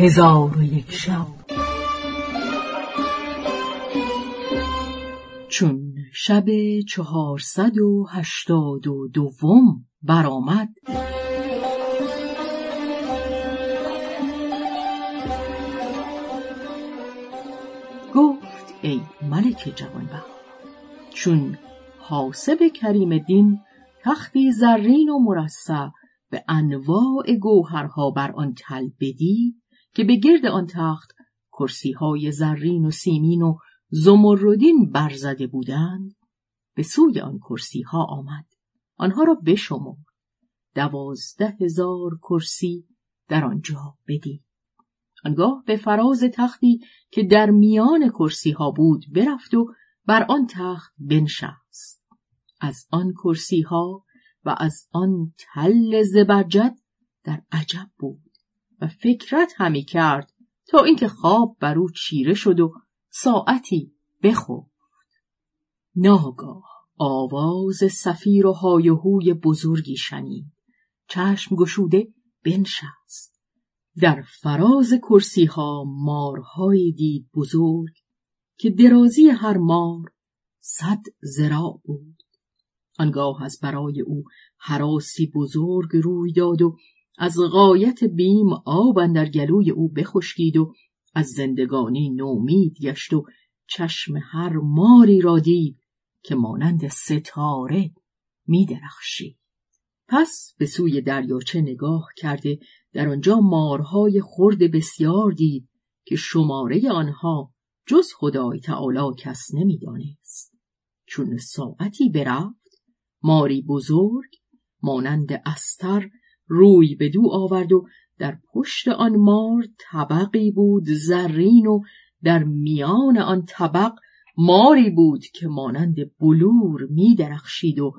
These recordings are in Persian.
هزار و یک شب. چون شب چهارصد و هشتاد و دوم برآمد گفت ای ملک جوانبخت چون حاسب کریم دین تختی زرین و مرصع به انواع گوهرها بر آن تل بدید که به گرد آن تخت کرسی های زرین و سیمین و زمردین برزده بودند به سوی آن کرسی ها آمد. آنها را بشمرد دوازده هزار کرسی در آنجا بدید آنگاه به فراز تختی که در میان کرسی ها بود برفت و بر آن تخت بنشست. از آن کرسی ها و از آن تل زبرجد در عجب بود. و فکرت همی کرد تا اینکه خواب بر او چیره شد و ساعتی بخفت. ناگاه آواز سفیر و های هوی بزرگی شنید. چشم گشوده بنشست. در فراز کرسی ها مارهایی دید بزرگ که درازی هر مار صد زراع بود. آنگاه از برای او حراسی بزرگ روی داد و از غایت بیم آب در گلوی او بخشکید و از زندگانی نومید گشت و چشم هر ماری را دید که مانند ستاره می درخشید. پس به سوی دریاچه نگاه کرده در آنجا مارهای خرد بسیار دید که شماره آنها جز خدای تعالی کس نمی‌دانست. چون ساعتی برفت ماری بزرگ مانند استر روی به دو آورد و در پشت آن مار طبقی بود زرین و در میان آن طبق ماری بود که مانند بلور می درخشید و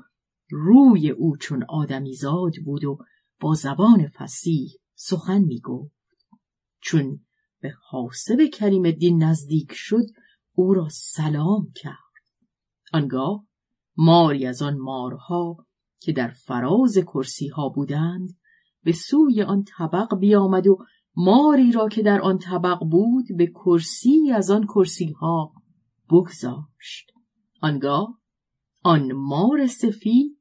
روی او چون آدمیزاد بود و با زبان فسیح سخن می گفت. چون به حاسب کریم دین نزدیک شد او را سلام کرد. آنگاه ماری از آن مارها که در فراز کرسی ها بودند به سوی آن طبق بیامد و ماری را که در آن طبق بود به کرسی از آن کرسی ها بگذاشت. آنگاه آن مار سفید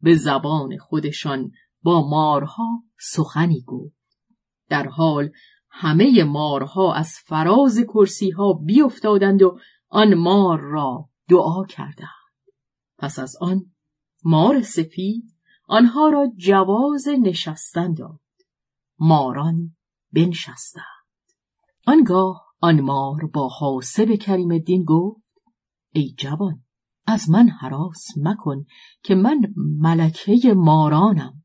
به زبان خودشان با مارها سخنی گفت. در حال همه مارها از فراز کرسی ها بیافتادند و آن مار را دعا کردند. پس از آن مار سفید آنها را جواز نشستن داد. ماران بنشستند. آنگاه آن مار با حاسب کریم الدین گفت ای جوان از من حراس مکن که من ملکه مارانم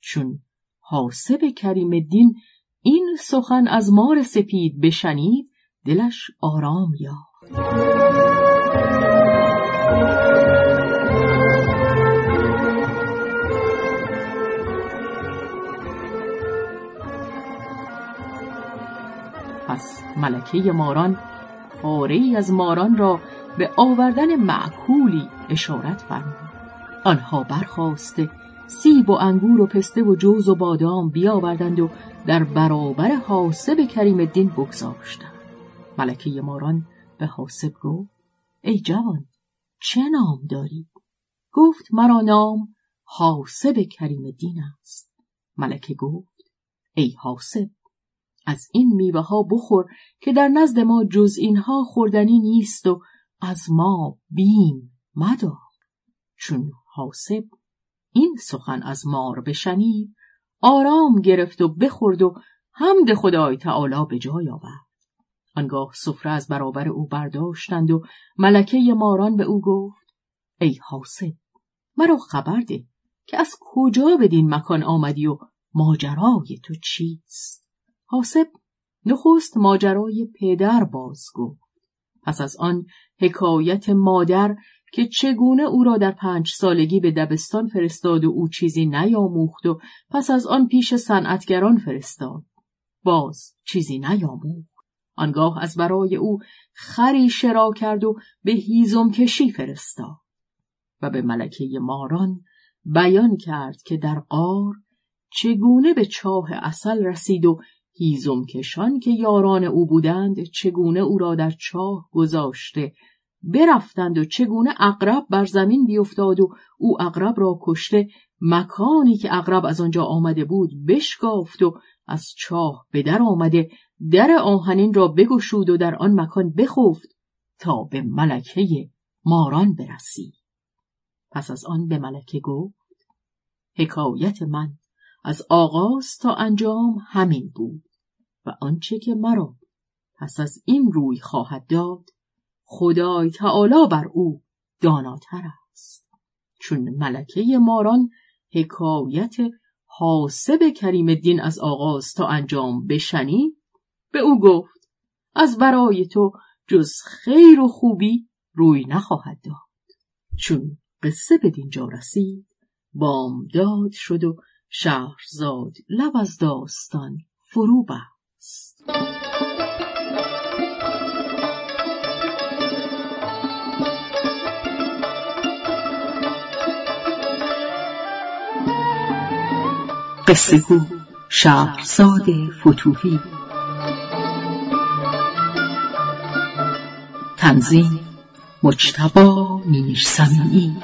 چون حاسب کریم الدین این سخن از مار سپید بشنید دلش آرام یافت پس ملکه ماران پاره از ماران را به آوردن معکولی اشارت فرمود. آنها برخواسته سیب و انگور و پسته و جوز و بادام بیاوردند و در برابر حاسب کریم الدین بگذاشتند. ملکه ماران به حاسب گفت ای جوان چه نام داری؟ گفت مرا نام حاسب کریم الدین است. ملکه گفت ای حاسب از این میوه ها بخور که در نزد ما جز اینها خوردنی نیست و از ما بیم مدار. چون حاسب این سخن از مار بشنید آرام گرفت و بخورد و حمد خدای تعالی به جای آورد. آنگاه سفره از برابر او برداشتند و ملکه ماران به او گفت ای حاسب مرا خبر ده که از کجا بدین مکان آمدی و ماجرای تو چیست؟ حاسب نخست ماجرای پدر باز گفت. پس از آن حکایت مادر که چگونه او را در پنج سالگی به دبستان فرستاد و او چیزی نیاموخت و پس از آن پیش صنعتگران فرستاد. باز چیزی نیاموخت. آنگاه از برای او خری شرا کرد و به هیزم کشی فرستاد. و به ملکه ماران بیان کرد که در قار چگونه به چاه اصل رسید و هیزم کشان که یاران او بودند چگونه او را در چاه گذاشته برفتند و چگونه اقرب بر زمین بیفتاد و او اقرب را کشته مکانی که اقرب از آنجا آمده بود بشکافت و از چاه به در آمده در آهنین را بگشود و در آن مکان بخفت تا به ملکه ماران برسی. پس از آن به ملکه گفت حکایت من از آغاز تا انجام همین بود. و آنچه که مرا پس از این روی خواهد داد خدای تعالی بر او داناتر است. چون ملکه ماران حکایت حاسب کریم الدین از آغاز تا انجام بشنی به او گفت از برای تو جز خیر و خوبی روی نخواهد داد. چون قصه به دینجا رسید بامداد شد و شهرزاد لب از داستان فرو بست. قصه گو شهرزاد فتوحی تنظیم مجتبا میرسمی